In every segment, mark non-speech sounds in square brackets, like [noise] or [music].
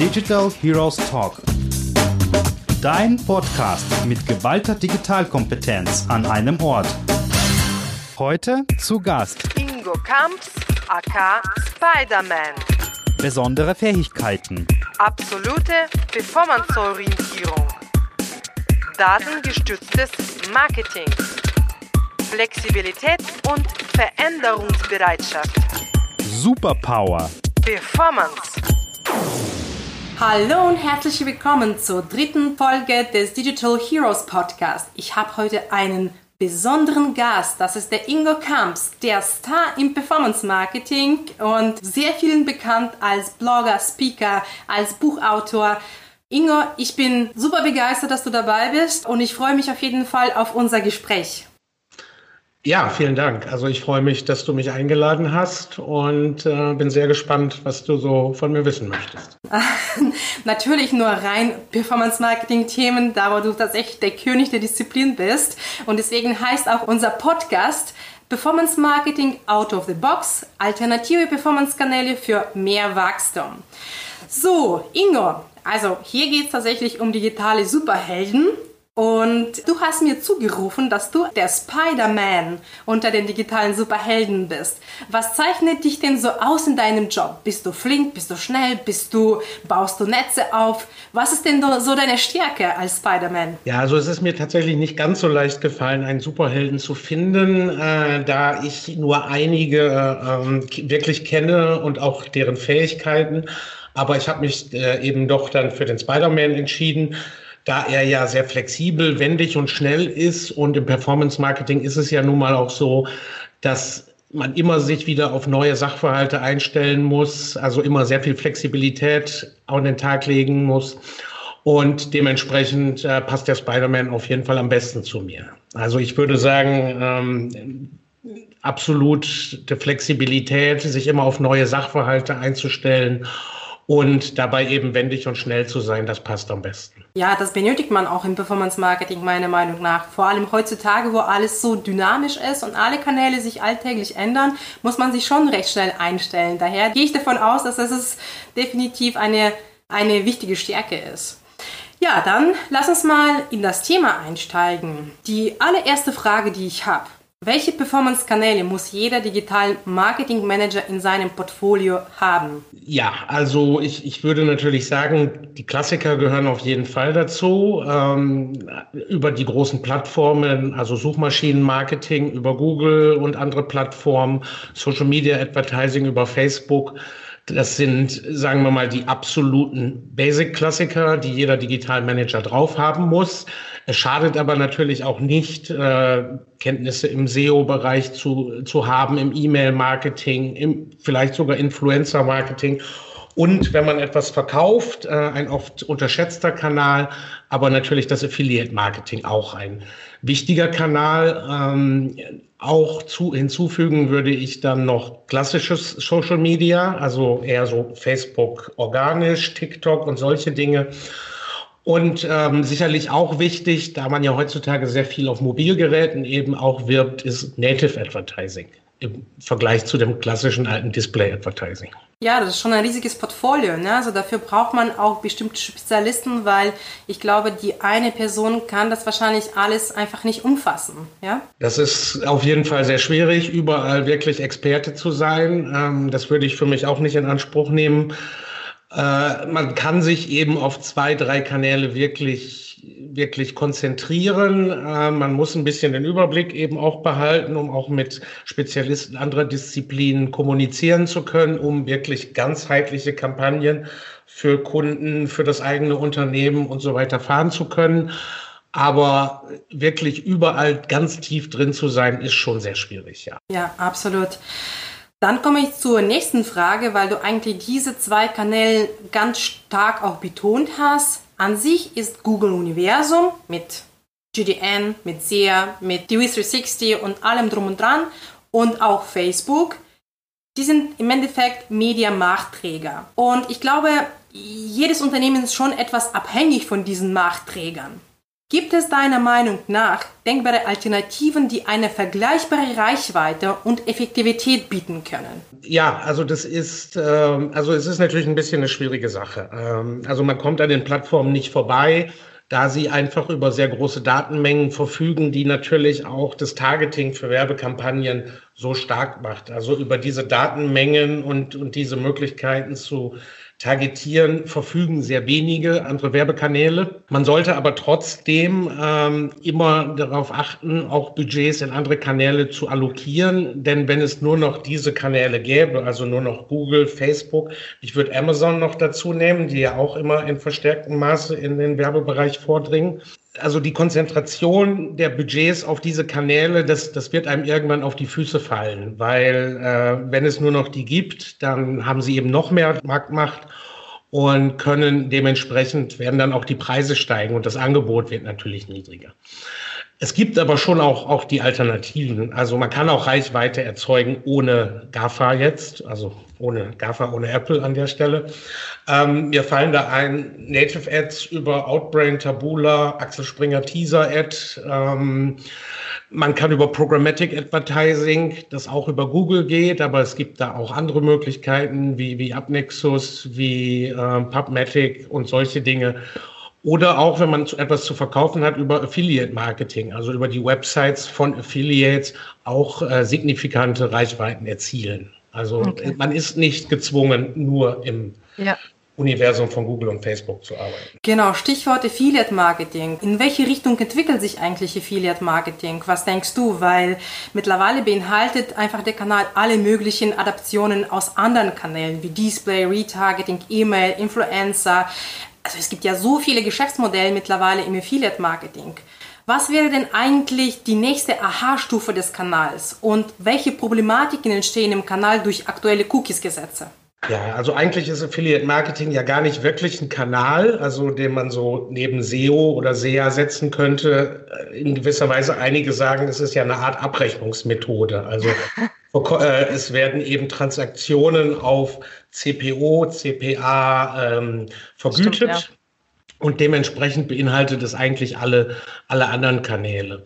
Digital Heroes Talk. Dein Podcast mit geballter Digitalkompetenz an einem Ort. Heute zu Gast Ingo Kamps, aka Spider-Man. besondere Fähigkeiten, Absolute Performance-Orientierung. Datengestütztes Marketing. Flexibilität und Veränderungsbereitschaft. Superpower, Performance. Hallo und herzlich willkommen zur dritten Folge des Digital Heroes Podcast. Ich habe heute einen besonderen Gast. Das ist der Ingo Kamps, der Star im Performance Marketing und sehr vielen bekannt als Blogger, Speaker, als Buchautor. Ingo, ich bin super begeistert, dass du dabei bist und ich freue mich auf jeden Fall auf unser Gespräch. Ja, vielen Dank. Also ich freue mich, dass du mich eingeladen hast und äh, bin sehr gespannt, was du so von mir wissen möchtest. [laughs] Natürlich nur rein Performance-Marketing-Themen, da du tatsächlich der König der Disziplin bist. Und deswegen heißt auch unser Podcast Performance Marketing Out of the Box, alternative Performance-Kanäle für mehr Wachstum. So, Ingo, also hier geht es tatsächlich um digitale Superhelden. Und du hast mir zugerufen, dass du der Spider-Man unter den digitalen Superhelden bist. Was zeichnet dich denn so aus in deinem Job? Bist du flink? Bist du schnell? Bist du, baust du Netze auf? Was ist denn so deine Stärke als Spider-Man? Ja, also es ist mir tatsächlich nicht ganz so leicht gefallen, einen Superhelden zu finden, äh, da ich nur einige äh, wirklich kenne und auch deren Fähigkeiten. Aber ich habe mich äh, eben doch dann für den Spider-Man entschieden da er ja sehr flexibel, wendig und schnell ist. Und im Performance-Marketing ist es ja nun mal auch so, dass man immer sich wieder auf neue Sachverhalte einstellen muss, also immer sehr viel Flexibilität an den Tag legen muss. Und dementsprechend äh, passt der Spider-Man auf jeden Fall am besten zu mir. Also ich würde sagen, ähm, absolute Flexibilität, sich immer auf neue Sachverhalte einzustellen und dabei eben wendig und schnell zu sein, das passt am besten. Ja, das benötigt man auch im Performance Marketing meiner Meinung nach. Vor allem heutzutage, wo alles so dynamisch ist und alle Kanäle sich alltäglich ändern, muss man sich schon recht schnell einstellen. Daher gehe ich davon aus, dass das definitiv eine, eine wichtige Stärke ist. Ja, dann lass uns mal in das Thema einsteigen. Die allererste Frage, die ich habe. Welche Performance-Kanäle muss jeder Digital Marketing Manager in seinem Portfolio haben? Ja, also ich, ich würde natürlich sagen, die Klassiker gehören auf jeden Fall dazu. Ähm, über die großen Plattformen, also Suchmaschinenmarketing über Google und andere Plattformen, Social Media Advertising über Facebook. Das sind, sagen wir mal, die absoluten Basic-Klassiker, die jeder Digitalmanager drauf haben muss. Es schadet aber natürlich auch nicht, äh, Kenntnisse im SEO-Bereich zu, zu haben, im E-Mail-Marketing, im, vielleicht sogar Influencer-Marketing. Und wenn man etwas verkauft, äh, ein oft unterschätzter Kanal, aber natürlich das Affiliate-Marketing auch ein wichtiger Kanal. Ähm, auch zu, hinzufügen würde ich dann noch klassisches Social Media, also eher so Facebook organisch, TikTok und solche Dinge. Und ähm, sicherlich auch wichtig, da man ja heutzutage sehr viel auf Mobilgeräten eben auch wirbt, ist Native Advertising im Vergleich zu dem klassischen alten Display Advertising. Ja, das ist schon ein riesiges Portfolio. Ne? Also dafür braucht man auch bestimmte Spezialisten, weil ich glaube, die eine Person kann das wahrscheinlich alles einfach nicht umfassen. Ja? Das ist auf jeden Fall sehr schwierig, überall wirklich Experte zu sein. Ähm, das würde ich für mich auch nicht in Anspruch nehmen. Äh, man kann sich eben auf zwei, drei Kanäle wirklich wirklich konzentrieren. Äh, man muss ein bisschen den Überblick eben auch behalten, um auch mit Spezialisten anderer Disziplinen kommunizieren zu können, um wirklich ganzheitliche Kampagnen für Kunden, für das eigene Unternehmen und so weiter fahren zu können. Aber wirklich überall ganz tief drin zu sein, ist schon sehr schwierig, ja. Ja, absolut. Dann komme ich zur nächsten Frage, weil du eigentlich diese zwei Kanäle ganz stark auch betont hast. An sich ist Google Universum mit GDN, mit SEA, mit DV360 und allem drum und dran und auch Facebook. Die sind im Endeffekt Media-Machtträger. Und ich glaube, jedes Unternehmen ist schon etwas abhängig von diesen Machtträgern. Gibt es deiner Meinung nach denkbare Alternativen, die eine vergleichbare Reichweite und Effektivität bieten können? Ja, also das ist, ähm, also es ist natürlich ein bisschen eine schwierige Sache. Ähm, also man kommt an den Plattformen nicht vorbei, da sie einfach über sehr große Datenmengen verfügen, die natürlich auch das Targeting für Werbekampagnen so stark macht. Also über diese Datenmengen und, und diese Möglichkeiten zu Targetieren verfügen sehr wenige andere Werbekanäle. Man sollte aber trotzdem ähm, immer darauf achten, auch Budgets in andere Kanäle zu allokieren. Denn wenn es nur noch diese Kanäle gäbe, also nur noch Google, Facebook, ich würde Amazon noch dazu nehmen, die ja auch immer in verstärktem Maße in den Werbebereich vordringen, also die Konzentration der Budgets auf diese Kanäle, das, das wird einem irgendwann auf die Füße fallen, weil äh, wenn es nur noch die gibt, dann haben sie eben noch mehr Marktmacht und können dementsprechend werden dann auch die Preise steigen und das Angebot wird natürlich niedriger. Es gibt aber schon auch, auch die Alternativen. Also man kann auch Reichweite erzeugen ohne GAFA jetzt, also ohne GAFA, ohne Apple an der Stelle. Ähm, mir fallen da ein Native Ads über Outbrain, Tabula, Axel Springer Teaser Ad. Ähm, man kann über Programmatic Advertising, das auch über Google geht, aber es gibt da auch andere Möglichkeiten wie, wie Upnexus, wie äh, PubMatic und solche Dinge. Oder auch, wenn man etwas zu verkaufen hat, über Affiliate Marketing, also über die Websites von Affiliates auch äh, signifikante Reichweiten erzielen. Also okay. man ist nicht gezwungen, nur im ja. Universum von Google und Facebook zu arbeiten. Genau, Stichwort Affiliate Marketing. In welche Richtung entwickelt sich eigentlich Affiliate Marketing? Was denkst du? Weil mittlerweile beinhaltet einfach der Kanal alle möglichen Adaptionen aus anderen Kanälen wie Display, Retargeting, E-Mail, Influencer. Also es gibt ja so viele Geschäftsmodelle mittlerweile im Affiliate Marketing. Was wäre denn eigentlich die nächste Aha-Stufe des Kanals und welche Problematiken entstehen im Kanal durch aktuelle Cookies-Gesetze? Ja, also eigentlich ist Affiliate Marketing ja gar nicht wirklich ein Kanal, also den man so neben SEO oder SEA setzen könnte. In gewisser Weise einige sagen, es ist ja eine Art Abrechnungsmethode. Also [laughs] es werden eben Transaktionen auf CPO, CPA ähm, vergütet. Stimmt, ja. Und dementsprechend beinhaltet es eigentlich alle, alle anderen Kanäle.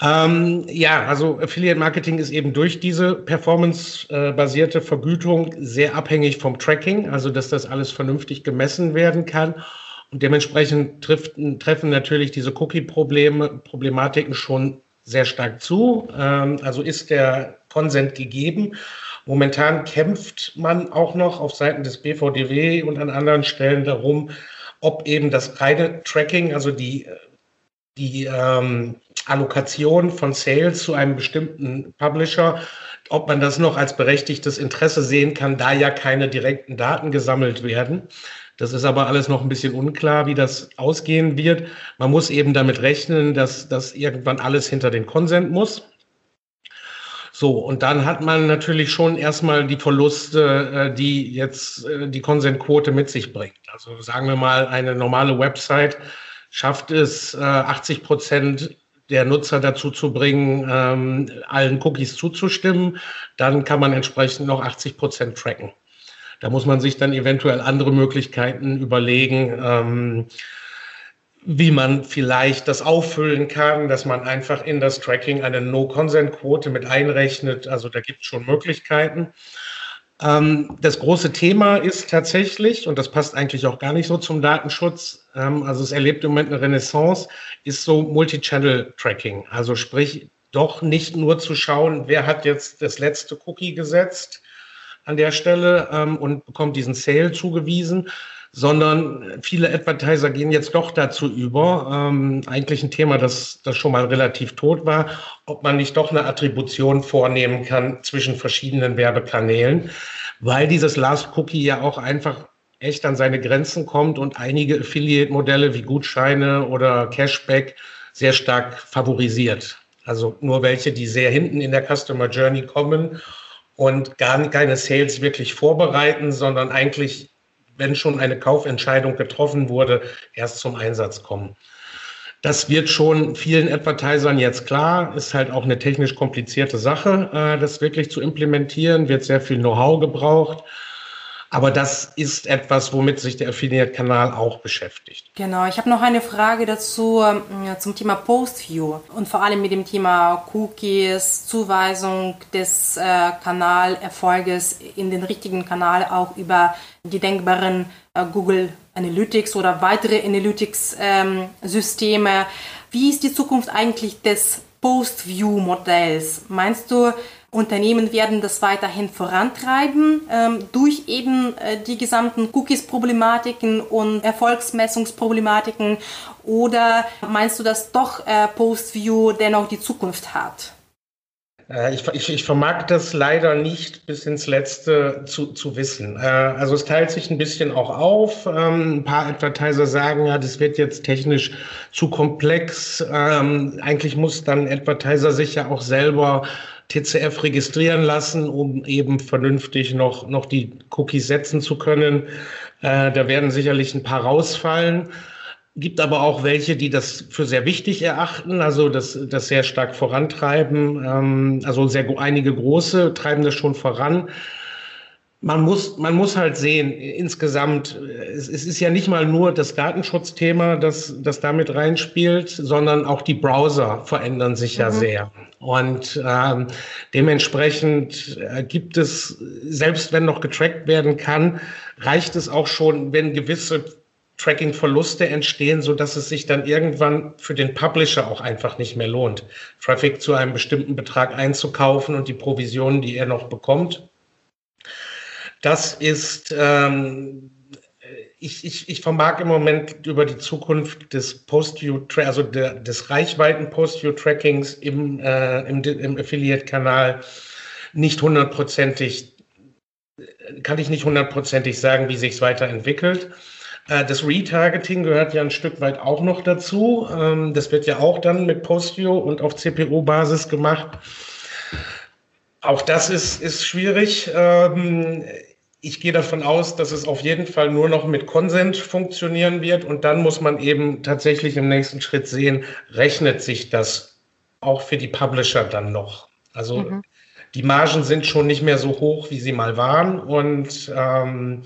Ähm, ja, also Affiliate Marketing ist eben durch diese performance-basierte Vergütung sehr abhängig vom Tracking, also dass das alles vernünftig gemessen werden kann. Und dementsprechend trifft, treffen natürlich diese Cookie-Probleme, Problematiken schon sehr stark zu. Ähm, also ist der Consent gegeben. Momentan kämpft man auch noch auf Seiten des BVDW und an anderen Stellen darum, ob eben das reine Tracking, also die, die ähm, Allokation von Sales zu einem bestimmten Publisher, ob man das noch als berechtigtes Interesse sehen kann, da ja keine direkten Daten gesammelt werden. Das ist aber alles noch ein bisschen unklar, wie das ausgehen wird. Man muss eben damit rechnen, dass das irgendwann alles hinter den Konsent muss. So, und dann hat man natürlich schon erstmal die Verluste, äh, die jetzt äh, die Konsentquote mit sich bringt. Also sagen wir mal, eine normale Website schafft es, 80 äh, Prozent der Nutzer dazu zu bringen, ähm, allen Cookies zuzustimmen. Dann kann man entsprechend noch 80 Prozent tracken. Da muss man sich dann eventuell andere Möglichkeiten überlegen. Wie man vielleicht das auffüllen kann, dass man einfach in das Tracking eine No-Consent-Quote mit einrechnet. Also da gibt es schon Möglichkeiten. Ähm, das große Thema ist tatsächlich, und das passt eigentlich auch gar nicht so zum Datenschutz, ähm, also es erlebt im Moment eine Renaissance, ist so Multi-Channel-Tracking. Also sprich, doch nicht nur zu schauen, wer hat jetzt das letzte Cookie gesetzt an der Stelle ähm, und bekommt diesen Sale zugewiesen, sondern viele Advertiser gehen jetzt doch dazu über, ähm, eigentlich ein Thema, das, das schon mal relativ tot war, ob man nicht doch eine Attribution vornehmen kann zwischen verschiedenen Werbekanälen, weil dieses Last Cookie ja auch einfach echt an seine Grenzen kommt und einige Affiliate-Modelle wie Gutscheine oder Cashback sehr stark favorisiert. Also nur welche, die sehr hinten in der Customer Journey kommen und gar keine Sales wirklich vorbereiten, sondern eigentlich wenn schon eine Kaufentscheidung getroffen wurde, erst zum Einsatz kommen. Das wird schon vielen Advertisern jetzt klar, ist halt auch eine technisch komplizierte Sache, äh, das wirklich zu implementieren, wird sehr viel Know-how gebraucht. Aber das ist etwas, womit sich der Affiliate-Kanal auch beschäftigt. Genau, ich habe noch eine Frage dazu äh, zum Thema Postview und vor allem mit dem Thema Cookies, Zuweisung des äh, Kanalerfolges in den richtigen Kanal auch über die denkbaren äh, Google Analytics oder weitere Analytics-Systeme. Ähm, Wie ist die Zukunft eigentlich des Post-View-Modells? Meinst du, Unternehmen werden das weiterhin vorantreiben ähm, durch eben äh, die gesamten Cookies-Problematiken und Erfolgsmessungsproblematiken oder meinst du, dass doch äh, Post-View dennoch die Zukunft hat? Äh, ich, ich, ich, vermag das leider nicht bis ins Letzte zu, zu wissen. Äh, also es teilt sich ein bisschen auch auf. Ähm, ein paar Advertiser sagen, ja, das wird jetzt technisch zu komplex. Ähm, eigentlich muss dann Advertiser sich ja auch selber TCF registrieren lassen, um eben vernünftig noch, noch die Cookies setzen zu können. Äh, da werden sicherlich ein paar rausfallen gibt aber auch welche, die das für sehr wichtig erachten, also das, das sehr stark vorantreiben. Ähm, also sehr einige große treiben das schon voran. Man muss, man muss halt sehen, insgesamt, es, es ist ja nicht mal nur das Datenschutzthema, das, das damit reinspielt, sondern auch die Browser verändern sich ja mhm. sehr. Und ähm, dementsprechend äh, gibt es, selbst wenn noch getrackt werden kann, reicht es auch schon, wenn gewisse Tracking-Verluste entstehen, so dass es sich dann irgendwann für den Publisher auch einfach nicht mehr lohnt, Traffic zu einem bestimmten Betrag einzukaufen und die Provisionen, die er noch bekommt. Das ist, ähm, ich, ich, ich vermag im Moment über die Zukunft des Post-View, also der, des Reichweiten Post-View-Trackings im, äh, im, im Affiliate-Kanal nicht hundertprozentig, kann ich nicht hundertprozentig sagen, wie sich es weiterentwickelt. Äh, das Retargeting gehört ja ein Stück weit auch noch dazu. Ähm, das wird ja auch dann mit Postio und auf CPO-Basis gemacht. Auch das ist, ist schwierig. Ich gehe davon aus, dass es auf jeden Fall nur noch mit Consent funktionieren wird. Und dann muss man eben tatsächlich im nächsten Schritt sehen, rechnet sich das auch für die Publisher dann noch. Also mhm. die Margen sind schon nicht mehr so hoch, wie sie mal waren. Und ähm,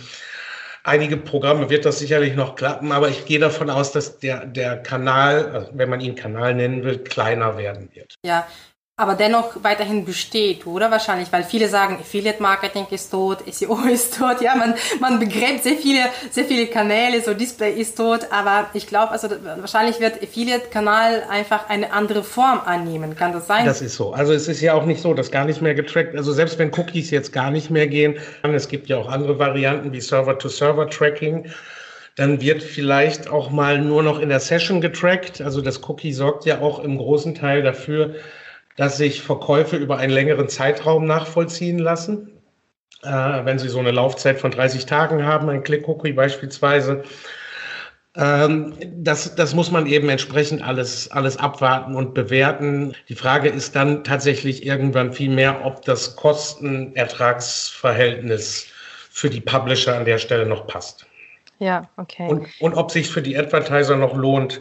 einige Programme wird das sicherlich noch klappen, aber ich gehe davon aus, dass der, der Kanal, wenn man ihn Kanal nennen will, kleiner werden wird. Ja, aber dennoch weiterhin besteht, oder? Wahrscheinlich, weil viele sagen, Affiliate Marketing ist tot, [laughs] SEO ist tot, ja, man, man begräbt sehr viele, sehr viele Kanäle, so Display ist tot, aber ich glaube, also wahrscheinlich wird Affiliate-Kanal einfach eine andere Form annehmen. Kann das sein? Das ist so. Also es ist ja auch nicht so, dass gar nicht mehr getrackt, also selbst wenn Cookies jetzt gar nicht mehr gehen, es gibt ja auch andere Varianten wie Server-to-Server-Tracking dann wird vielleicht auch mal nur noch in der Session getrackt. Also das Cookie sorgt ja auch im großen Teil dafür, dass sich Verkäufe über einen längeren Zeitraum nachvollziehen lassen. Äh, wenn Sie so eine Laufzeit von 30 Tagen haben, ein Click-Cookie beispielsweise, ähm, das, das muss man eben entsprechend alles, alles abwarten und bewerten. Die Frage ist dann tatsächlich irgendwann viel mehr, ob das Kosten-Ertragsverhältnis für die Publisher an der Stelle noch passt. Ja, okay. Und, und ob sich für die Advertiser noch lohnt,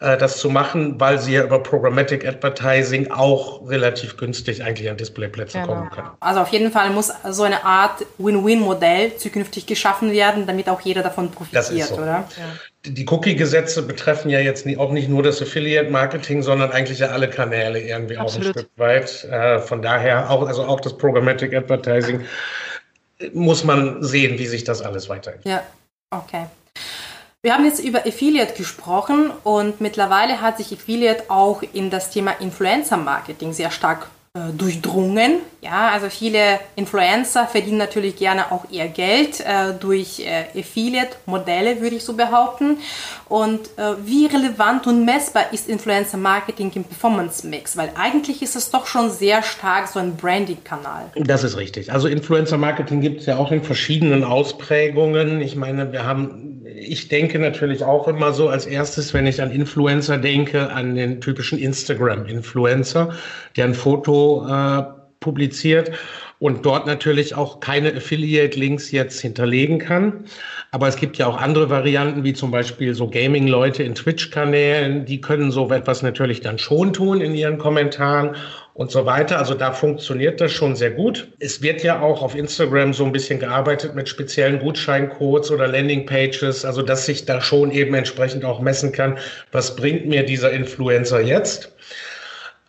das zu machen, weil sie ja über Programmatic Advertising auch relativ günstig eigentlich an Displayplätze genau. kommen können. Also auf jeden Fall muss so eine Art Win-Win-Modell zukünftig geschaffen werden, damit auch jeder davon profitiert, so. oder? Ja. Die Cookie-Gesetze betreffen ja jetzt auch nicht nur das Affiliate-Marketing, sondern eigentlich ja alle Kanäle irgendwie Absolut. auch ein Stück weit. Äh, von daher auch, also auch das Programmatic Advertising muss man sehen, wie sich das alles weiterentwickelt. Ja, okay. Wir haben jetzt über Affiliate gesprochen und mittlerweile hat sich Affiliate auch in das Thema Influencer Marketing sehr stark äh, durchdrungen. Ja, also viele Influencer verdienen natürlich gerne auch ihr Geld äh, durch äh, Affiliate-Modelle, würde ich so behaupten. Und äh, wie relevant und messbar ist Influencer-Marketing im Performance-Mix? Weil eigentlich ist es doch schon sehr stark so ein Branding-Kanal. Das ist richtig. Also Influencer-Marketing gibt es ja auch in verschiedenen Ausprägungen. Ich meine, wir haben, ich denke natürlich auch immer so als erstes, wenn ich an Influencer denke, an den typischen Instagram-Influencer, der ein Foto äh, publiziert und dort natürlich auch keine Affiliate-Links jetzt hinterlegen kann. Aber es gibt ja auch andere Varianten, wie zum Beispiel so Gaming-Leute in Twitch-Kanälen, die können so etwas natürlich dann schon tun in ihren Kommentaren und so weiter. Also da funktioniert das schon sehr gut. Es wird ja auch auf Instagram so ein bisschen gearbeitet mit speziellen Gutscheincodes oder Landingpages, also dass sich da schon eben entsprechend auch messen kann, was bringt mir dieser Influencer jetzt.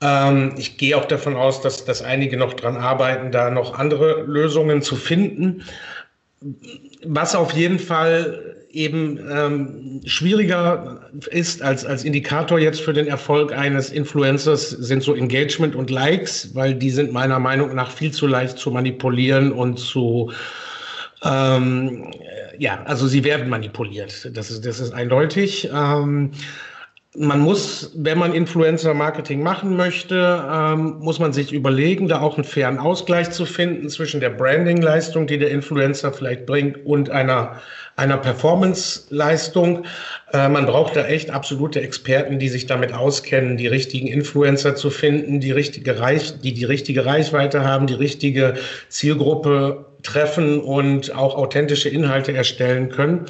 Ähm, ich gehe auch davon aus, dass, dass einige noch dran arbeiten, da noch andere Lösungen zu finden. Was auf jeden Fall eben ähm, schwieriger ist als, als Indikator jetzt für den Erfolg eines Influencers sind so Engagement und Likes, weil die sind meiner Meinung nach viel zu leicht zu manipulieren und zu ähm, ja, also sie werden manipuliert. Das ist, das ist eindeutig. Ähm, man muss, wenn man Influencer-Marketing machen möchte, ähm, muss man sich überlegen, da auch einen fairen Ausgleich zu finden zwischen der Branding-Leistung, die der Influencer vielleicht bringt, und einer, einer Performance-Leistung. Äh, man braucht da echt absolute Experten, die sich damit auskennen, die richtigen Influencer zu finden, die richtige Reich, die die richtige Reichweite haben, die richtige Zielgruppe treffen und auch authentische Inhalte erstellen können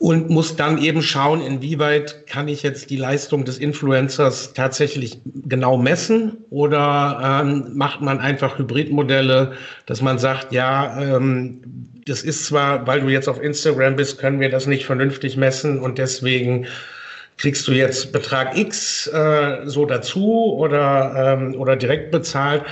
und muss dann eben schauen, inwieweit kann ich jetzt die Leistung des Influencers tatsächlich genau messen oder ähm, macht man einfach Hybridmodelle, dass man sagt, ja, ähm, das ist zwar, weil du jetzt auf Instagram bist, können wir das nicht vernünftig messen und deswegen kriegst du jetzt Betrag X äh, so dazu oder, ähm, oder direkt bezahlt.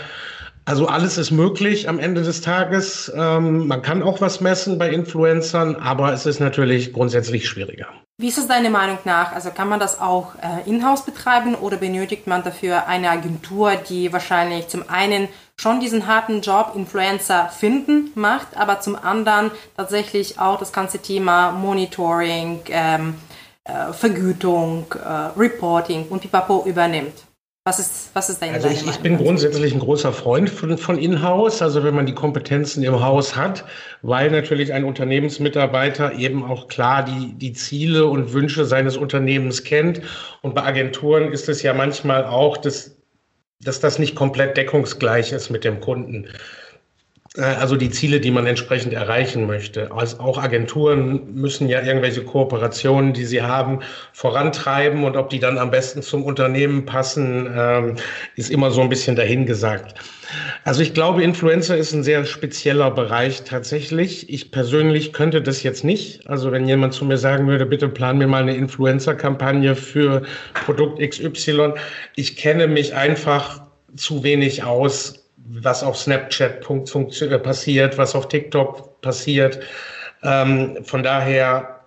Also alles ist möglich am Ende des Tages. Ähm, man kann auch was messen bei Influencern, aber es ist natürlich grundsätzlich schwieriger. Wie ist es deiner Meinung nach? Also kann man das auch äh, in-house betreiben oder benötigt man dafür eine Agentur, die wahrscheinlich zum einen schon diesen harten Job Influencer finden macht, aber zum anderen tatsächlich auch das ganze Thema Monitoring, ähm, äh, Vergütung, äh, Reporting und Pipapo übernimmt? Was ist, was ist deine Also ich, ich bin grundsätzlich ein großer Freund von, von In-house, also wenn man die Kompetenzen im Haus hat, weil natürlich ein Unternehmensmitarbeiter eben auch klar die, die Ziele und Wünsche seines Unternehmens kennt. Und bei Agenturen ist es ja manchmal auch, dass, dass das nicht komplett deckungsgleich ist mit dem Kunden. Äh, also die Ziele, die man entsprechend erreichen möchte. Also auch Agenturen müssen ja irgendwelche Kooperationen, die sie haben, vorantreiben und ob die dann am besten zum Unternehmen passen, ähm, ist immer so ein bisschen dahingesagt. Also ich glaube, Influencer ist ein sehr spezieller Bereich tatsächlich. Ich persönlich könnte das jetzt nicht. Also wenn jemand zu mir sagen würde, bitte plan mir mal eine Influencer-Kampagne für Produkt XY. Ich kenne mich einfach zu wenig aus, was auf Snapchat äh, passiert, was auf TikTok passiert. Ähm, von daher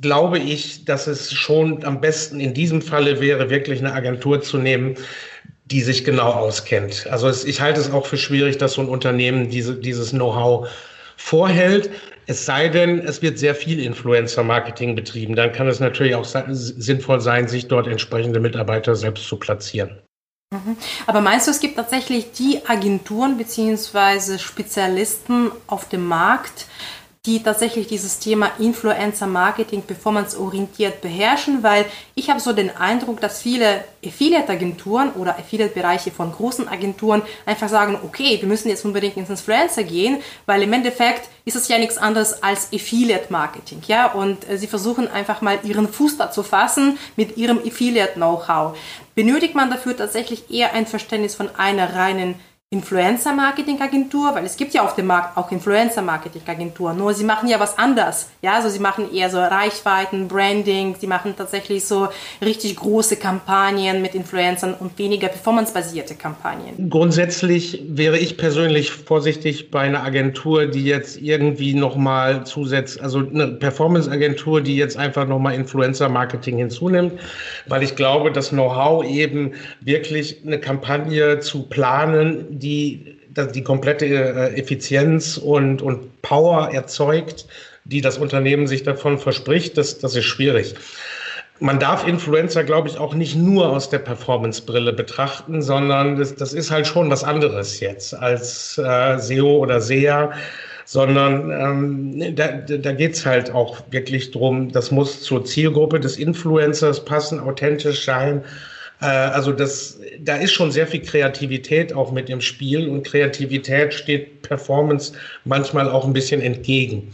glaube ich, dass es schon am besten in diesem Falle wäre, wirklich eine Agentur zu nehmen, die sich genau auskennt. Also es, ich halte es auch für schwierig, dass so ein Unternehmen diese, dieses Know-how vorhält. Es sei denn, es wird sehr viel Influencer-Marketing betrieben. Dann kann es natürlich auch sinnvoll sein, sich dort entsprechende Mitarbeiter selbst zu platzieren. Mhm. Aber meinst du, es gibt tatsächlich die Agenturen bzw. Spezialisten auf dem Markt, die tatsächlich dieses Thema Influencer Marketing performance orientiert beherrschen, weil ich habe so den Eindruck, dass viele Affiliate Agenturen oder Affiliate Bereiche von großen Agenturen einfach sagen, okay, wir müssen jetzt unbedingt ins Influencer gehen, weil im Endeffekt ist es ja nichts anderes als Affiliate Marketing, ja, und äh, sie versuchen einfach mal ihren Fuß da zu fassen mit ihrem Affiliate Know-how. Benötigt man dafür tatsächlich eher ein Verständnis von einer reinen Influencer-Marketing-Agentur, weil es gibt ja auf dem Markt auch Influencer-Marketing-Agenturen, nur sie machen ja was anders. Ja, also sie machen eher so Reichweiten, Branding, sie machen tatsächlich so richtig große Kampagnen mit Influencern und weniger performancebasierte Kampagnen. Grundsätzlich wäre ich persönlich vorsichtig bei einer Agentur, die jetzt irgendwie nochmal zusetzt, also eine Performance-Agentur, die jetzt einfach nochmal Influencer-Marketing hinzunimmt, weil ich glaube, das Know-how eben wirklich eine Kampagne zu planen, die die komplette äh, Effizienz und, und Power erzeugt, die das Unternehmen sich davon verspricht, das, das ist schwierig. Man darf Influencer, glaube ich, auch nicht nur aus der Performance-Brille betrachten, sondern das, das ist halt schon was anderes jetzt als äh, SEO oder SEA, sondern ähm, da, da geht es halt auch wirklich drum, das muss zur Zielgruppe des Influencers passen, authentisch sein Äh, also das, da ist schon sehr viel Kreativität auch mit im Spiel und Kreativität steht Performance manchmal auch ein bisschen entgegen.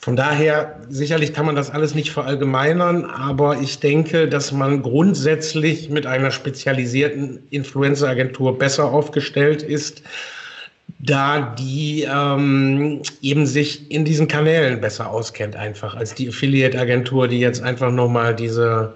Von daher, sicherlich kann man das alles nicht verallgemeinern, aber ich denke, dass man grundsätzlich mit einer spezialisierten Influencer-Agentur besser aufgestellt ist, da die ähm, eben sich in diesen Kanälen besser auskennt, einfach als die Affiliate-Agentur, die jetzt einfach nochmal diese,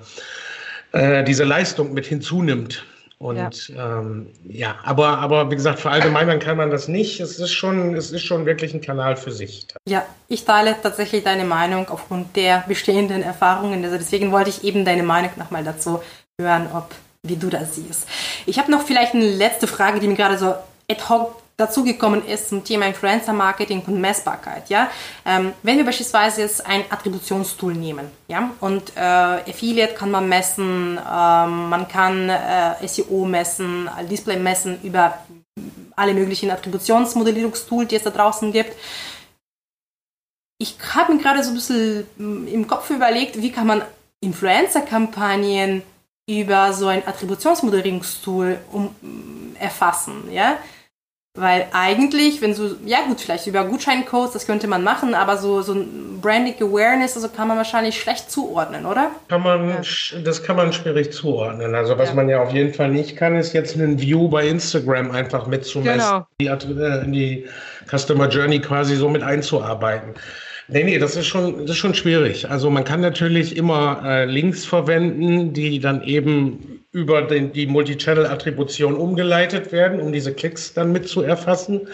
äh, diese Leistung mit hinzunimmt. Und ja. Ähm, ja, aber, aber wie gesagt, verallgemeinern kann man das nicht. Es ist, schon, es ist schon wirklich ein Kanal für sich. Ja, ich teile tatsächlich deine Meinung aufgrund der bestehenden Erfahrungen. Also deswegen wollte ich eben deine Meinung nochmal dazu hören, ob wie du das siehst. Ich habe noch vielleicht eine letzte Frage, die mir gerade so ad hoc dazugekommen ist zum Thema Influencer Marketing und Messbarkeit. Ja? Ähm, wenn wir beispielsweise jetzt ein Attributionstool nehmen ja? und äh, Affiliate kann man messen, äh, man kann äh, SEO messen, Display messen über alle möglichen Attributionsmodellierungstools, die es da draußen gibt. Ich habe mir gerade so ein bisschen mm, im Kopf überlegt, wie kann man Influencer-Kampagnen über so ein Attributionsmodellierungstool um, mm, erfassen. Ja? Weil eigentlich, wenn so, ja gut, vielleicht über Gutscheincodes, das könnte man machen, aber so, so ein Branding Awareness, also kann man wahrscheinlich schlecht zuordnen, oder? Kann man, ja. Das kann man schwierig zuordnen. Also was ja. man ja auf jeden Fall nicht kann, ist jetzt einen View bei Instagram einfach mitzumessen, genau. die, äh, die Customer Journey quasi so mit einzuarbeiten. Nee, nee, das ist schon, das ist schon schwierig. Also man kann natürlich immer äh, Links verwenden, die dann eben über den, die Multichannel-Attribution umgeleitet werden, um diese Klicks dann mit zu erfassen.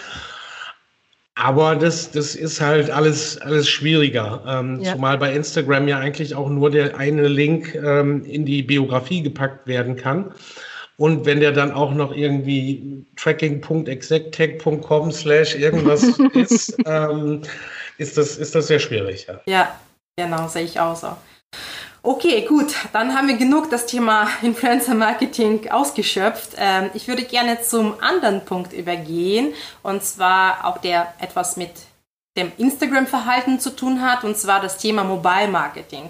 Aber das, das ist halt alles, alles schwieriger. Ähm, ja. Zumal bei Instagram ja eigentlich auch nur der eine Link ähm, in die Biografie gepackt werden kann. Und wenn der dann auch noch irgendwie tracking.exacttag.com slash irgendwas [laughs] ist, ähm, ist, das, ist das sehr schwierig. Ja, ja genau, sehe ich auch so. Okay, gut, dann haben wir genug das Thema Influencer Marketing ausgeschöpft. Ähm, ich würde gerne zum anderen Punkt übergehen und zwar auch der etwas mit dem Instagram-Verhalten zu tun hat und zwar das Thema Mobile Marketing.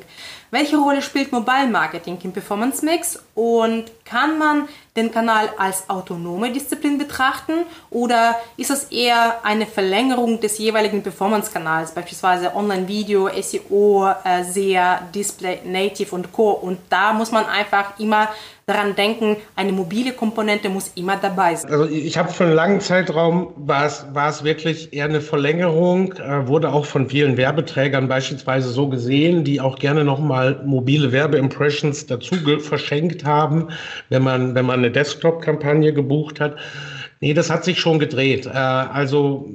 Welche Rolle spielt Mobile Marketing im Performance Mix und kann man den Kanal als autonome Disziplin betrachten oder ist es eher eine Verlängerung des jeweiligen Performance-Kanals, beispielsweise Online-Video, SEO, äh, SEA, Display, Native und Co. Und da muss man einfach immer daran denken, eine mobile Komponente muss immer dabei sein. Also ich habe für einen langen Zeitraum war es, war es wirklich eher eine Verlängerung, äh, wurde auch von vielen Werbeträgern beispielsweise so gesehen, die auch gerne nochmal mobile Werbeimpressions dazu verschenkt haben, wenn man, wenn man eine Desktop-Kampagne gebucht hat. Nee, das hat sich schon gedreht. Äh, also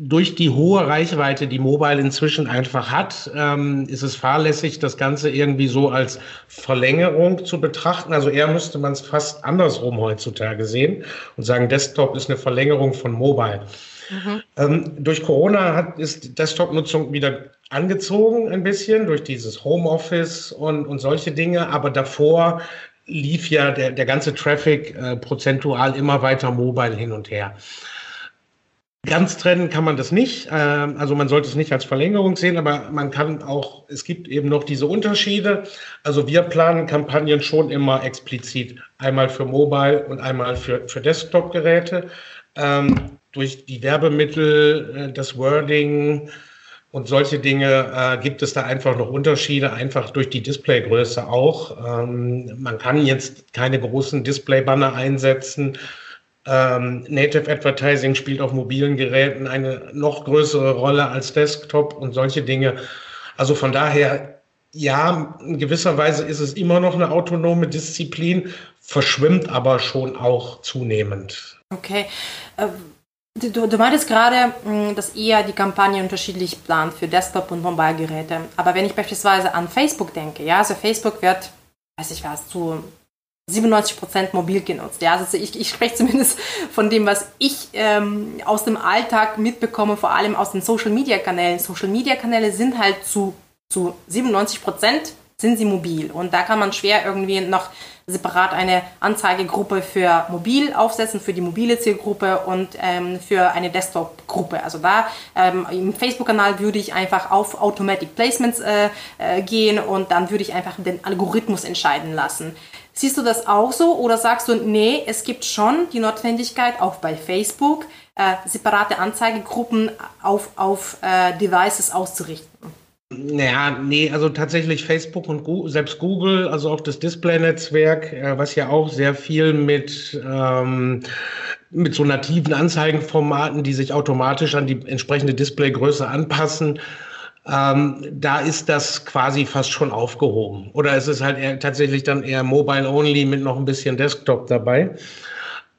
durch die hohe Reichweite, die Mobile inzwischen einfach hat, ähm, ist es fahrlässig, das Ganze irgendwie so als Verlängerung zu betrachten. Also eher müsste man es fast andersrum heutzutage sehen und sagen, Desktop ist eine Verlängerung von Mobile. Mhm. Ähm, durch Corona hat, ist Desktop-Nutzung wieder angezogen ein bisschen durch dieses Homeoffice und, und solche Dinge. Aber davor lief ja der, der ganze Traffic äh, prozentual immer weiter mobile hin und her. Ganz trennen kann man das nicht. Ähm, also man sollte es nicht als Verlängerung sehen, aber man kann auch, es gibt eben noch diese Unterschiede. Also wir planen Kampagnen schon immer explizit, einmal für Mobile und einmal für, für Desktop-Geräte. Ähm, durch die Werbemittel, äh, das Wording und solche Dinge äh, gibt es da einfach noch Unterschiede, einfach durch die Displaygröße auch. Ähm, man kann jetzt keine großen Display-Banner einsetzen ähm, Native Advertising spielt auf mobilen Geräten eine noch größere Rolle als Desktop und solche Dinge. Also von daher, ja, in gewisser Weise ist es immer noch eine autonome Disziplin, verschwimmt aber schon auch zunehmend. Okay. Ähm Du, du meintest gerade, hm, dass ihr die Kampagne unterschiedlich plant für Desktop- und Mobile-Geräte. Aber wenn ich beispielsweise an Facebook denke, ja, also Facebook wird, weiß ich was, zu 97% mobil genutzt. Ja, also ich, ich spreche [laughs] zumindest von dem, was ich ähm, aus dem Alltag mitbekomme, vor allem aus den Social-Media-Kanälen. Social-Media-Kanäle sind halt zu, zu 97% sind sie mobil. Und da kann man schwer irgendwie noch separat eine Anzeigegruppe für mobil aufsetzen, für die mobile Zielgruppe und ähm, für eine Desktop-Gruppe. Also da ähm, im Facebook-Kanal würde ich einfach auf Automatic Placements äh, äh, gehen und dann würde ich einfach den Algorithmus entscheiden lassen. Siehst du das auch so oder sagst du, nee, es gibt schon die Notwendigkeit, auch bei Facebook, äh, separate Anzeigegruppen auf, auf äh, Devices auszurichten? Naja, nee, also tatsächlich Facebook und Google, selbst Google, also auch das Display-Netzwerk, äh, was ja auch sehr viel mit, ähm, mit so nativen Anzeigenformaten, die sich automatisch an die entsprechende Displaygröße anpassen, ähm, da ist das quasi fast schon aufgehoben. Oder es ist halt eher, tatsächlich dann eher Mobile-Only mit noch ein bisschen Desktop dabei.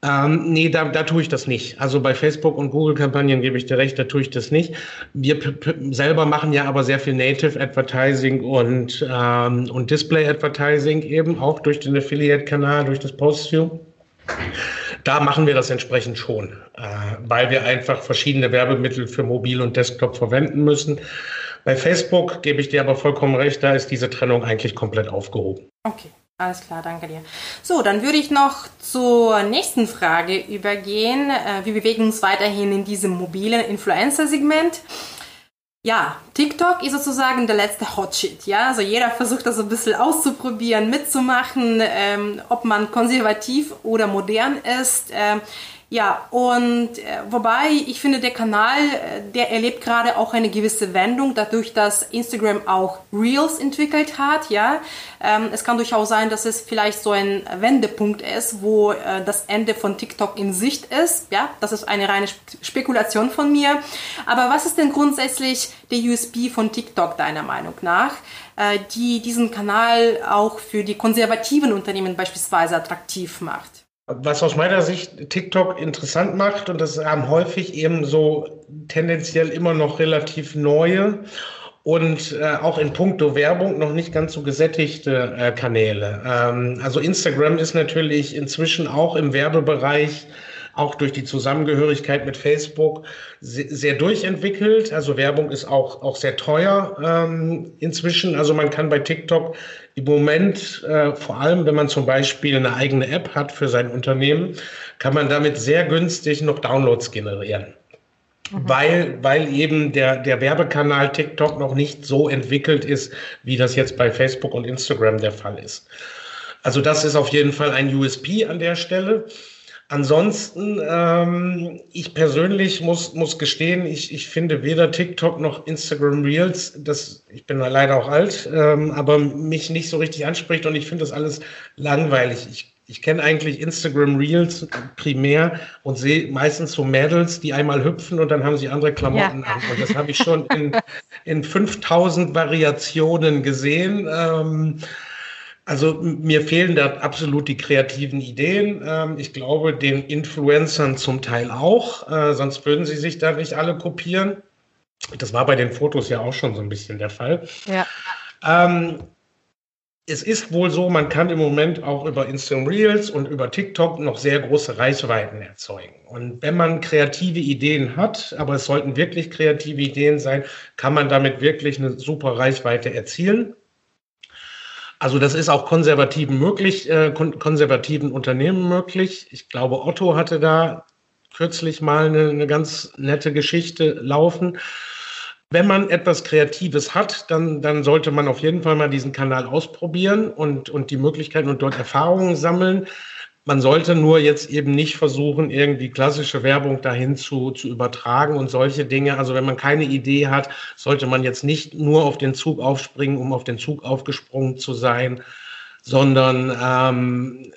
Ähm, nee, da, da tue ich das nicht. Also bei Facebook und Google-Kampagnen gebe ich dir recht, da tue ich das nicht. Wir selber machen ja aber sehr viel Native Advertising und, ähm, und Display Advertising eben, auch durch den Affiliate-Kanal, durch das Postview. Da machen wir das entsprechend schon, äh, weil wir einfach verschiedene Werbemittel für Mobil und Desktop verwenden müssen. Bei Facebook gebe ich dir aber vollkommen recht, da ist diese Trennung eigentlich komplett aufgehoben. Okay. Alles klar, danke dir. So, dann würde ich noch zur nächsten Frage übergehen. Äh, wir bewegen uns weiterhin in diesem mobilen Influencer-Segment. Ja, TikTok ist sozusagen der letzte Hotshit. Ja, also jeder versucht das so ein bisschen auszuprobieren, mitzumachen, ähm, ob man konservativ oder modern ist. Ähm, ja, und äh, wobei ich finde, der Kanal, äh, der erlebt gerade auch eine gewisse Wendung, dadurch, dass Instagram auch Reels entwickelt hat. Ja, ähm, es kann durchaus sein, dass es vielleicht so ein Wendepunkt ist, wo äh, das Ende von TikTok in Sicht ist. Ja, das ist eine reine Spekulation von mir. Aber was ist denn grundsätzlich der USB von TikTok deiner Meinung nach, äh, die diesen Kanal auch für die konservativen Unternehmen beispielsweise attraktiv macht? Was aus meiner Sicht TikTok interessant macht, und das haben häufig eben so tendenziell immer noch relativ neue und äh, auch in puncto Werbung noch nicht ganz so gesättigte äh, Kanäle. Ähm, also Instagram ist natürlich inzwischen auch im Werbebereich auch durch die Zusammengehörigkeit mit Facebook sehr, durchentwickelt. Also Werbung ist auch, auch sehr teuer ähm, inzwischen. Also man kann bei TikTok im Moment, äh, vor allem wenn man zum Beispiel eine eigene App hat für sein Unternehmen, kann man damit sehr günstig noch Downloads generieren. Mhm. Weil, weil eben der, der Werbekanal TikTok noch nicht so entwickelt ist, wie das jetzt bei Facebook und Instagram der Fall ist. Also das ist auf jeden Fall ein USP an der Stelle. Ansonsten, ähm, ich persönlich muss, muss gestehen, ich, ich finde weder TikTok noch Instagram Reels, das, ich bin leider auch alt, ähm, aber mich nicht so richtig anspricht und ich finde das alles langweilig. Ich, ich kenne eigentlich Instagram Reels primär und sehe meistens so Mädels, die einmal hüpfen und dann haben sie andere Klamotten ja. an. Und das habe ich schon in, in 5000 Variationen gesehen. Ähm, also mir fehlen da absolut die kreativen Ideen. Ähm, ich glaube, den Influencern zum Teil auch, äh, sonst würden sie sich da nicht alle kopieren. Das war bei den Fotos ja auch schon so ein bisschen der Fall. Ja. Ähm, es ist wohl so, man kann im Moment auch über Instagram Reels und über TikTok noch sehr große Reichweiten erzeugen. Und wenn man kreative Ideen hat, aber es sollten wirklich kreative Ideen sein, kann man damit wirklich eine super Reichweite erzielen. Also das ist auch konservativen möglich, äh, konservativen Unternehmen möglich. Ich glaube, Otto hatte da kürzlich mal eine, eine ganz nette Geschichte laufen. Wenn man etwas Kreatives hat, dann, dann sollte man auf jeden Fall mal diesen Kanal ausprobieren und, und die Möglichkeiten und dort Erfahrungen sammeln. Man sollte nur jetzt eben nicht versuchen, irgendwie klassische Werbung dahin zu, zu übertragen und solche Dinge. Also wenn man keine Idee hat, sollte man jetzt nicht nur auf den Zug aufspringen, um auf den Zug aufgesprungen zu sein, sondern ähm,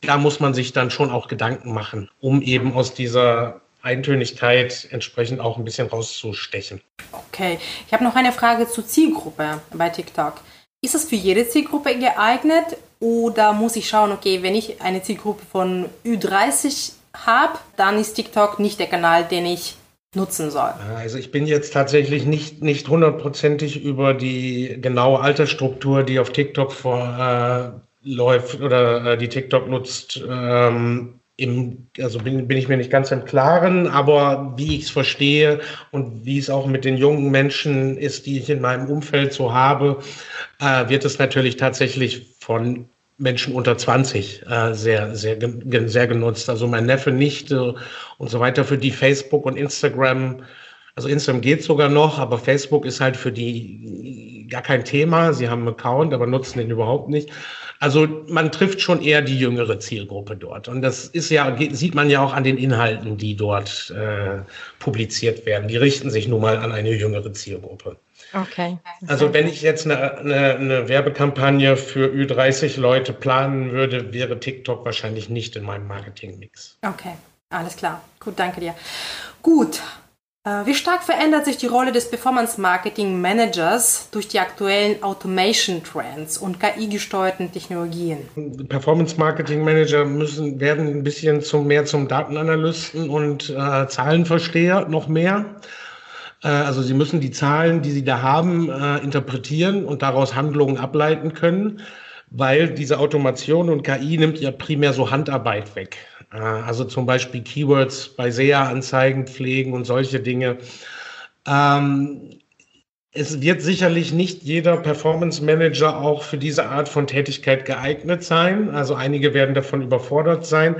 da muss man sich dann schon auch Gedanken machen, um eben aus dieser Eintönigkeit entsprechend auch ein bisschen rauszustechen. Okay, ich habe noch eine Frage zur Zielgruppe bei TikTok. Ist es für jede Zielgruppe geeignet oder muss ich schauen, okay, wenn ich eine Zielgruppe von Ü30 habe, dann ist TikTok nicht der Kanal, den ich nutzen soll? Also ich bin jetzt tatsächlich nicht, nicht hundertprozentig über die genaue Altersstruktur, die auf TikTok vor, äh, läuft oder äh, die TikTok nutzt, ähm, Im, also bin, bin ich mir nicht ganz im Klaren, aber wie ich es verstehe und wie es auch mit den jungen Menschen ist, die ich in meinem Umfeld so habe, äh, wird es natürlich tatsächlich von Menschen unter 20 äh, sehr, sehr, sehr genutzt. Also mein Neffe, Nichte und so weiter, für die Facebook und Instagram, also Instagram geht sogar noch, aber Facebook ist halt für die gar kein Thema. Sie haben einen Account, aber nutzen den überhaupt nicht. Also man trifft schon eher die jüngere Zielgruppe dort. Und das ist ja, sieht man ja auch an den Inhalten, die dort äh, publiziert werden. Die richten sich nun mal an eine jüngere Zielgruppe. Okay. Also wenn ich jetzt eine, eine, eine Werbekampagne für Ü30 Leute planen würde, wäre TikTok wahrscheinlich nicht in meinem Marketingmix. Okay, alles klar. Gut, danke dir. Gut, wie stark verändert sich die Rolle des Performance Marketing Managers durch die aktuellen Automation Trends und KI-gesteuerten Technologien? Performance Marketing Manager müssen werden ein bisschen zum, mehr zum Datenanalysten und äh, Zahlenversteher noch mehr. Äh, also sie müssen die Zahlen, die sie da haben, äh, interpretieren und daraus Handlungen ableiten können, weil diese Automation und KI nimmt ja primär so Handarbeit weg. Äh, also zum Beispiel Keywords bei SEA-Anzeigen pflegen und solche Dinge. Ähm, es wird sicherlich nicht jeder Performance Manager auch für diese Art von Tätigkeit geeignet sein. Also einige werden davon überfordert sein,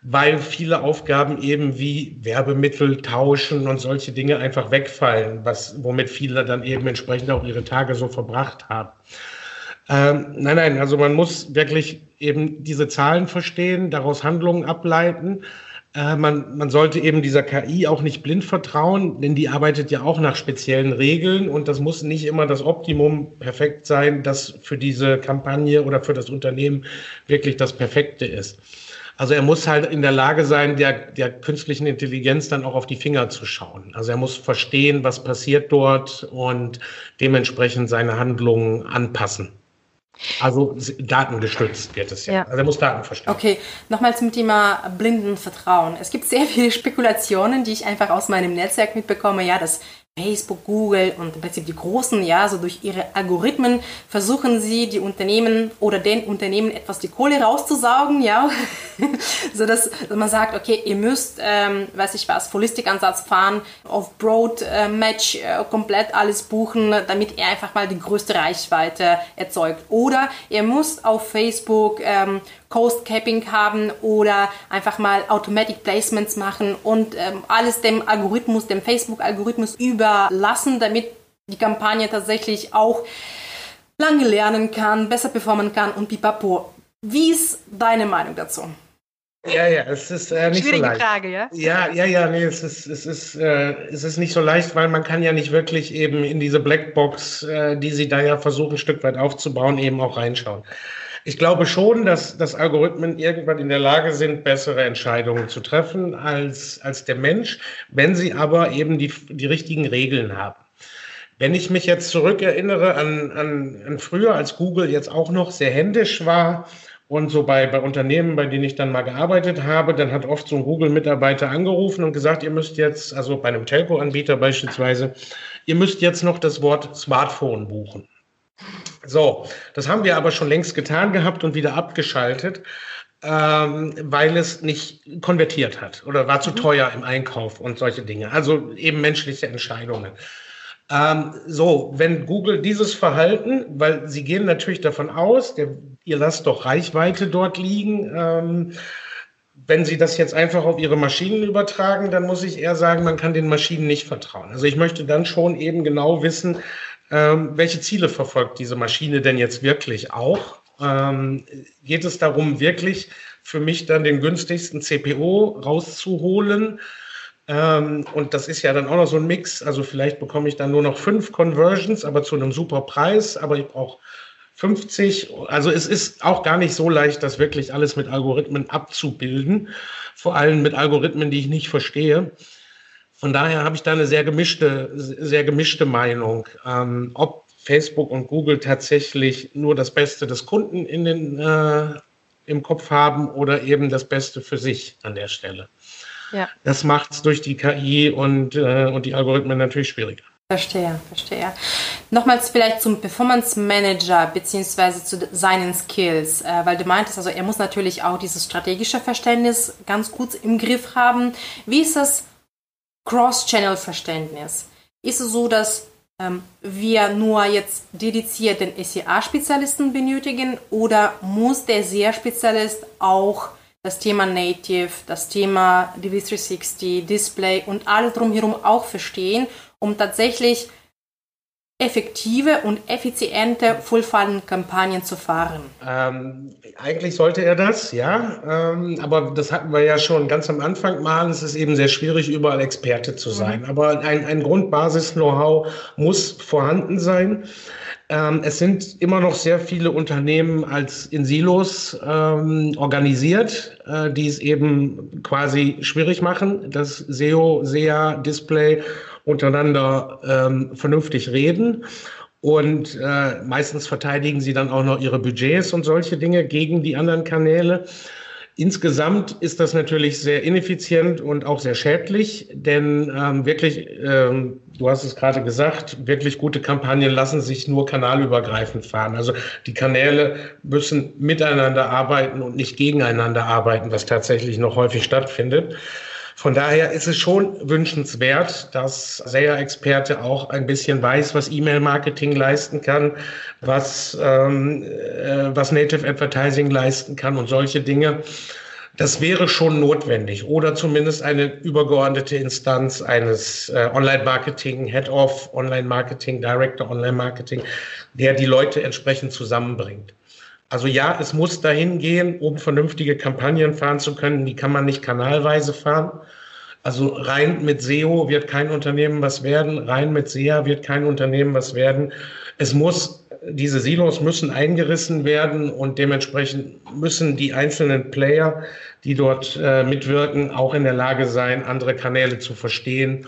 weil viele Aufgaben eben wie Werbemittel tauschen und solche Dinge einfach wegfallen, was, womit viele dann eben entsprechend auch ihre Tage so verbracht haben. Ähm, nein, nein, also man muss wirklich eben diese Zahlen verstehen, daraus Handlungen ableiten. Äh, man, man sollte eben dieser KI auch nicht blind vertrauen, denn die arbeitet ja auch nach speziellen Regeln und das muss nicht immer das Optimum perfekt sein, das für diese Kampagne oder für das Unternehmen wirklich das Perfekte ist. Also er muss halt in der Lage sein, der, der künstlichen Intelligenz dann auch auf die Finger zu schauen. Also er muss verstehen, was passiert dort und dementsprechend seine Handlungen anpassen. Also datengestützt wird es ja. ja. Also er muss Daten verstehen. Okay, nochmal zum Thema blinden Vertrauen. Es gibt sehr viele Spekulationen, die ich einfach aus meinem Netzwerk mitbekomme. Ja, dass Facebook, Google und im Prinzip die Großen, ja, so durch ihre Algorithmen versuchen sie, die Unternehmen oder den Unternehmen etwas die Kohle rauszusaugen, ja, [laughs] so dass man sagt, okay, ihr müsst, ähm, weiß ich was, Holistik-Ansatz fahren, auf Broad-Match äh, komplett alles buchen, damit ihr einfach mal die größte Reichweite erzeugt. Oder ihr müsst auf Facebook ähm, Coast Capping haben oder einfach mal Automatic Placements machen und ähm, alles dem Algorithmus, dem Facebook-Algorithmus überlassen, damit die Kampagne tatsächlich auch lange lernen kann, besser performen kann und pipapo. Wie ist deine Meinung dazu? Ja, ja, es ist äh, nicht Schwierige so leicht. Frage, ja? Ja, ja, ja, nee, es ist, es ist, äh, es ist nicht so leicht, weil man kann ja nicht wirklich eben in diese Blackbox, äh, die sie da ja versuchen, ein Stück weit aufzubauen, eben auch reinschauen. Ich glaube schon, dass, dass Algorithmen irgendwann in der Lage sind, bessere Entscheidungen zu treffen als, als der Mensch, wenn sie aber eben die, die richtigen Regeln haben. Wenn ich mich jetzt zurückerinnere an, an, an früher, als Google jetzt auch noch sehr händisch war und so bei, bei Unternehmen, bei denen ich dann mal gearbeitet habe, dann hat oft so ein Google-Mitarbeiter angerufen und gesagt, ihr müsst jetzt, also bei einem Telco-Anbieter beispielsweise, ihr müsst jetzt noch das Wort Smartphone buchen. So, das haben wir aber schon längst getan gehabt und wieder abgeschaltet, ähm, weil es nicht konvertiert hat oder war zu mhm. teuer im Einkauf und solche Dinge. Also eben menschliche Entscheidungen. Ähm, so, wenn Google dieses Verhalten, weil sie gehen natürlich davon aus, der, ihr lasst doch Reichweite dort liegen, ähm, wenn Sie das jetzt einfach auf Ihre Maschinen übertragen, dann muss ich eher sagen, man kann den Maschinen nicht vertrauen. Also ich möchte dann schon eben genau wissen, ähm, welche Ziele verfolgt diese Maschine denn jetzt wirklich auch? Ähm, geht es darum, wirklich für mich dann den günstigsten CPO rauszuholen? Ähm, und das ist ja dann auch noch so ein Mix. Also vielleicht bekomme ich dann nur noch fünf Conversions, aber zu einem super Preis, aber ich brauche 50. Also es ist auch gar nicht so leicht, das wirklich alles mit Algorithmen abzubilden. Vor allem mit Algorithmen, die ich nicht verstehe. Von daher habe ich da eine sehr gemischte, sehr gemischte Meinung, ähm, ob Facebook und Google tatsächlich nur das Beste des Kunden in den, äh, im Kopf haben oder eben das Beste für sich an der Stelle. Ja. Das macht es durch die KI und, äh, und die Algorithmen natürlich schwieriger. Verstehe, verstehe. Nochmals vielleicht zum Performance Manager beziehungsweise zu seinen Skills, äh, weil du meintest, also er muss natürlich auch dieses strategische Verständnis ganz gut im Griff haben. Wie ist das Cross-Channel-Verständnis? Ist es so, dass ähm, wir nur jetzt dediziert den SEA-Spezialisten benötigen oder muss der SEA-Spezialist auch das Thema Native, das Thema DV360, Display und alles drumherum auch verstehen um tatsächlich effektive und effiziente Full-Funnel-Kampagnen zu fahren? Ähm, eigentlich sollte er das, ja. Ähm, aber das hatten wir ja schon ganz am Anfang mal. Es ist eben sehr schwierig, überall Experte zu sein. Mhm. Aber ein, ein Grundbasis-Know-how muss vorhanden sein. Ähm, es sind immer noch sehr viele Unternehmen als in Silos ähm, organisiert, äh, die es eben quasi schwierig machen, das SEO, SEA, Display untereinander ähm, vernünftig reden. Und äh, meistens verteidigen sie dann auch noch ihre Budgets und solche Dinge gegen die anderen Kanäle. Insgesamt ist das natürlich sehr ineffizient und auch sehr schädlich, denn ähm, wirklich, ähm, du hast es gerade gesagt, wirklich gute Kampagnen lassen sich nur kanalübergreifend fahren. Also die Kanäle müssen miteinander arbeiten und nicht gegeneinander arbeiten, was tatsächlich noch häufig stattfindet. Von daher ist es schon wünschenswert, dass SEA-Experte auch ein bisschen weiß, was E-Mail-Marketing leisten kann, was, ähm, äh, was Native Advertising leisten kann und solche Dinge. Das wäre schon notwendig oder zumindest eine übergeordnete Instanz eines äh, Online-Marketing, Head-of Online-Marketing, Director Online-Marketing, der die Leute entsprechend zusammenbringt. Also ja, es muss dahin gehen, um vernünftige Kampagnen fahren zu können. Die kann man nicht kanalweise fahren. Also rein mit SEO wird kein Unternehmen was werden, rein mit SEA wird kein Unternehmen was werden. Es muss, diese Silos müssen eingerissen werden und dementsprechend müssen die einzelnen Player, die dort äh, mitwirken, auch in der Lage sein, andere Kanäle zu verstehen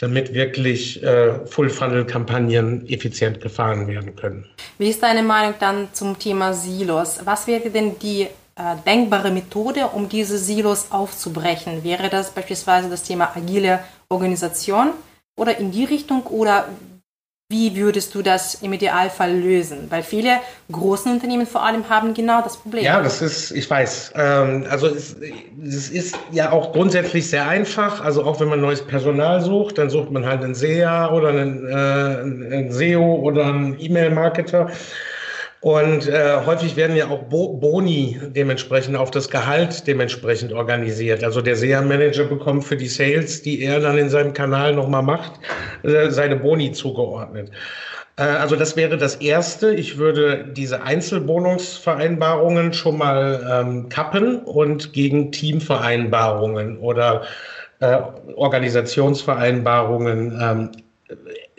damit wirklich äh, Full-Funnel-Kampagnen effizient gefahren werden können. Wie ist deine Meinung dann zum Thema Silos? Was wäre denn die äh, denkbare Methode, um diese Silos aufzubrechen? Wäre das beispielsweise das Thema agile Organisation oder in die Richtung oder wie würdest du das im Idealfall lösen? Weil viele großen Unternehmen vor allem haben genau das Problem. Ja, das ist, ich weiß. Ähm, also es, es, ist ja auch grundsätzlich sehr einfach. Also auch wenn man neues Personal sucht, dann sucht man halt einen SEA oder einen, äh, einen SEO oder einen E-Mail-Marketer. Und äh, häufig werden ja auch Bo Boni dementsprechend auf das Gehalt dementsprechend organisiert. Also der SEA-Manager bekommt für die Sales, die er dann in seinem Kanal nochmal macht, äh, seine Boni zugeordnet. Äh, also das wäre das Erste. Ich würde diese Einzelbonungsvereinbarungen schon mal ähm, kappen und gegen Teamvereinbarungen oder äh, Organisationsvereinbarungen ähm,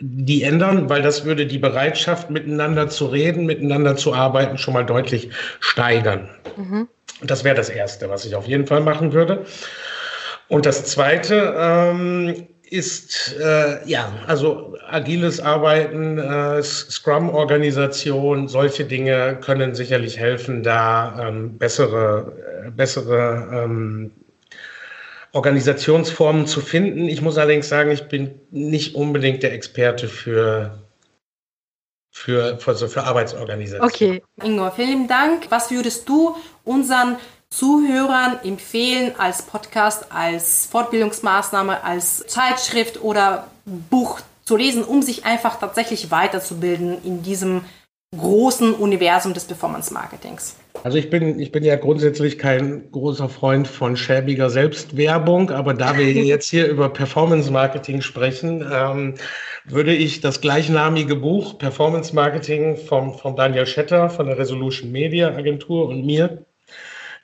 die ändern, weil das würde die Bereitschaft, miteinander zu reden, miteinander zu arbeiten, schon mal deutlich steigern. Mhm. Das wäre das Erste, was ich auf jeden Fall machen würde. Und das Zweite ähm, ist, äh, ja, also agiles Arbeiten, äh, Scrum-Organisation, solche Dinge können sicherlich helfen, da ähm, bessere, äh, bessere ähm, Organisationsformen zu finden. Ich muss allerdings sagen, ich bin nicht unbedingt der Experte für für, für, für Arbeitsorganisation. Okay, Ingo, vielen Dank. Was würdest du unseren Zuhörern empfehlen als Podcast, als Fortbildungsmaßnahme, als Zeitschrift oder Buch zu lesen, um sich einfach tatsächlich weiterzubilden in diesem großen Universum des Performance Marketings? Also ich bin, ich bin ja grundsätzlich kein großer Freund von schäbiger Selbstwerbung, aber da wir [laughs] jetzt hier über Performance Marketing sprechen, ähm, würde ich das gleichnamige Buch Performance Marketing vom, vom Daniel Schetter von der Resolution Media Agentur und mir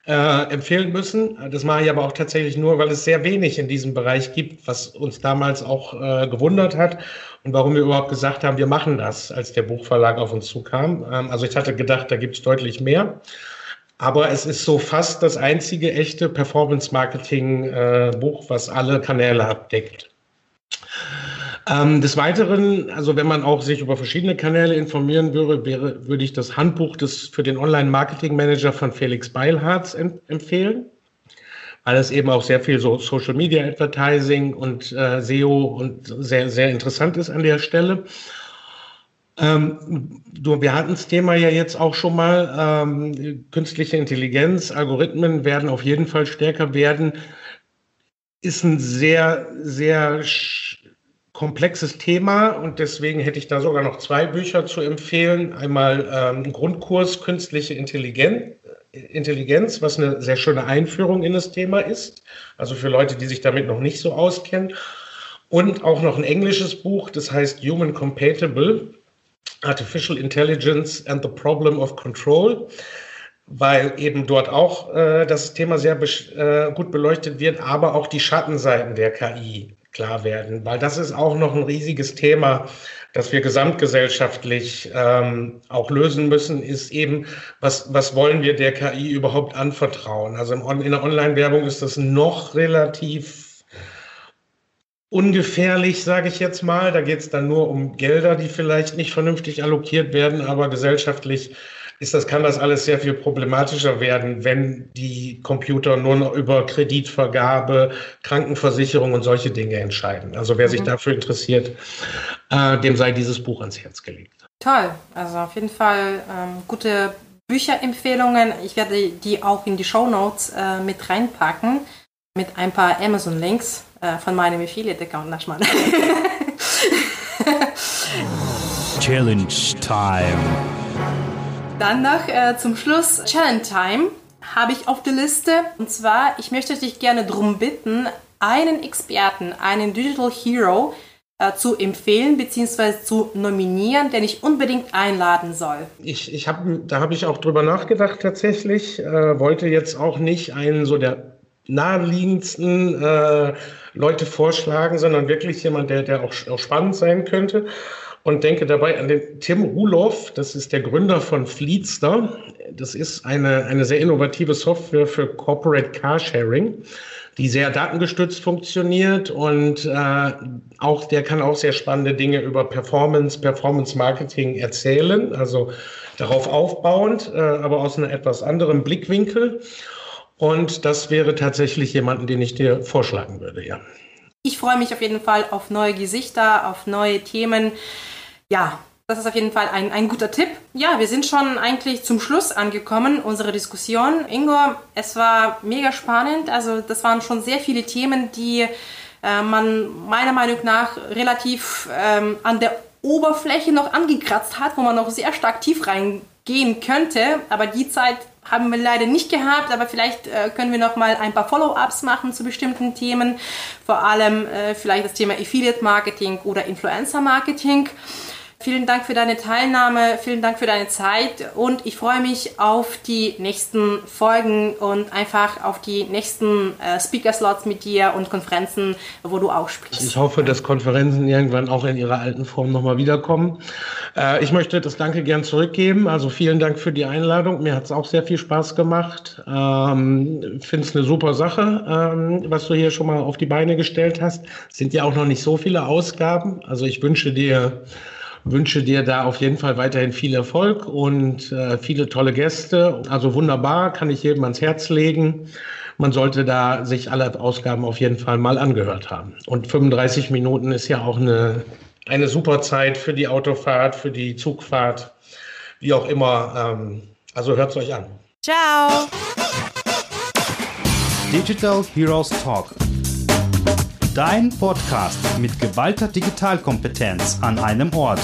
äh, empfehlen müssen. Das mache ich aber auch tatsächlich nur, weil es sehr wenig in diesem Bereich gibt, was uns damals auch äh, gewundert hat warum wir überhaupt gesagt haben, wir machen das, als der Buchverlag auf uns zukam. Ähm, also ich hatte gedacht, da gibt es deutlich mehr. Aber es ist so fast das einzige echte Performance-Marketing-Buch, äh, was alle Kanäle abdeckt. Ähm, des Weiteren, also wenn man auch sich über verschiedene Kanäle informieren würde, würde ich das Handbuch des, für den Online-Marketing-Manager von Felix Beilharz empfehlen weil es eben auch sehr viel so Social Media Advertising und äh, SEO und sehr, sehr interessant ist an der Stelle. Ähm, du, wir hatten das Thema ja jetzt auch schon mal. Ähm, künstliche Intelligenz, Algorithmen werden auf jeden Fall stärker werden. Ist ein sehr, sehr komplexes Thema und deswegen hätte ich da sogar noch zwei Bücher zu empfehlen. Einmal ähm, Grundkurs Künstliche Intelligenz, Intelligenz, was eine sehr schöne Einführung in das Thema ist. Also für Leute, die sich damit noch nicht so auskennen. Und auch noch ein englisches Buch, das heißt Human Compatible Artificial Intelligence and the Problem of Control, weil eben dort auch äh, das Thema sehr äh, gut beleuchtet wird, aber auch die Schattenseiten der KI klar werden, weil das ist auch noch ein riesiges Thema, das wir gesamtgesellschaftlich ähm, auch lösen müssen, ist eben, was, was wollen wir der KI überhaupt anvertrauen? Also im, in der Online-Werbung ist das noch relativ ungefährlich, sage ich jetzt mal. Da geht es dann nur um Gelder, die vielleicht nicht vernünftig allokiert werden, aber gesellschaftlich ist das, kann das alles sehr viel problematischer werden, wenn die Computer nur noch über Kreditvergabe, Krankenversicherung und solche Dinge entscheiden. Also wer mhm. sich dafür interessiert, äh, dem sei dieses Buch ans Herz gelegt. Toll, also auf jeden Fall ähm, gute Bücherempfehlungen. Ich werde die auch in die Show Notes äh, mit reinpacken mit ein paar Amazon-Links äh, von meinem Affiliate-Account. Na, Schmarrn. [laughs] Challenge Time. Dann noch äh, zum Schluss Challenge Time habe ich auf der Liste. Und zwar, ich möchte dich gerne darum bitten, einen Experten, einen Digital Hero äh, zu empfehlen bzw. zu nominieren, den ich unbedingt einladen soll. Ich, ich hab, da habe ich auch drüber nachgedacht tatsächlich. Äh, wollte jetzt auch nicht einen so der naheliegendsten äh, Leute vorschlagen, sondern wirklich jemand, der, der auch, auch spannend sein könnte. Und denke dabei an den Tim Ruloff, das ist der Gründer von Fleetster. Das ist eine, eine sehr innovative Software für Corporate Carsharing, die sehr datengestützt funktioniert und äh, auch der kann auch sehr spannende Dinge über Performance, Performance Marketing erzählen, also darauf aufbauend, äh, aber aus einem etwas anderen Blickwinkel. Und das wäre tatsächlich jemanden, den ich dir vorschlagen würde, ja. Ich freue mich auf jeden Fall auf neue Gesichter, auf neue Themen. Ja, das ist auf jeden Fall ein, ein guter Tipp. Ja, wir sind schon eigentlich zum Schluss angekommen, unsere Diskussion. Ingo, es war mega spannend. Also das waren schon sehr viele Themen, die äh, man meiner Meinung nach relativ ähm, an der Oberfläche noch angekratzt hat, wo man noch sehr stark tief reingehen könnte. Aber die Zeit haben wir leider nicht gehabt, aber vielleicht äh, können wir noch mal ein paar Follow-ups machen zu bestimmten Themen, vor allem äh, vielleicht das Thema Affiliate Marketing oder Influencer Marketing. Vielen Dank für deine Teilnahme, vielen Dank für deine Zeit und ich freue mich auf die nächsten Folgen und einfach auf die nächsten äh, Speaker-Slots mit dir und Konferenzen, wo du auch sprichst. Ich hoffe, dass Konferenzen irgendwann auch in ihrer alten Form nochmal wiederkommen. Äh, ich möchte das Danke gern zurückgeben. Also vielen Dank für die Einladung. Mir hat es auch sehr viel Spaß gemacht. Ähm, Finde es eine super Sache, ähm, was du hier schon mal auf die Beine gestellt hast. Es sind ja auch noch nicht so viele Ausgaben. Also ich wünsche dir wünsche dir da auf jeden Fall weiterhin viel Erfolg und äh, viele tolle Gäste. Also wunderbar, kann ich jedem ans Herz legen. Man sollte da sich alle Ausgaben auf jeden Fall mal angehört haben. Und 35 Minuten ist ja auch eine, eine super Zeit für die Autofahrt, für die Zugfahrt, wie auch immer. Ähm, also hört es euch an. Ciao. Digital Heroes Talk. Dein Podcast mit geballter Digitalkompetenz an einem Ort.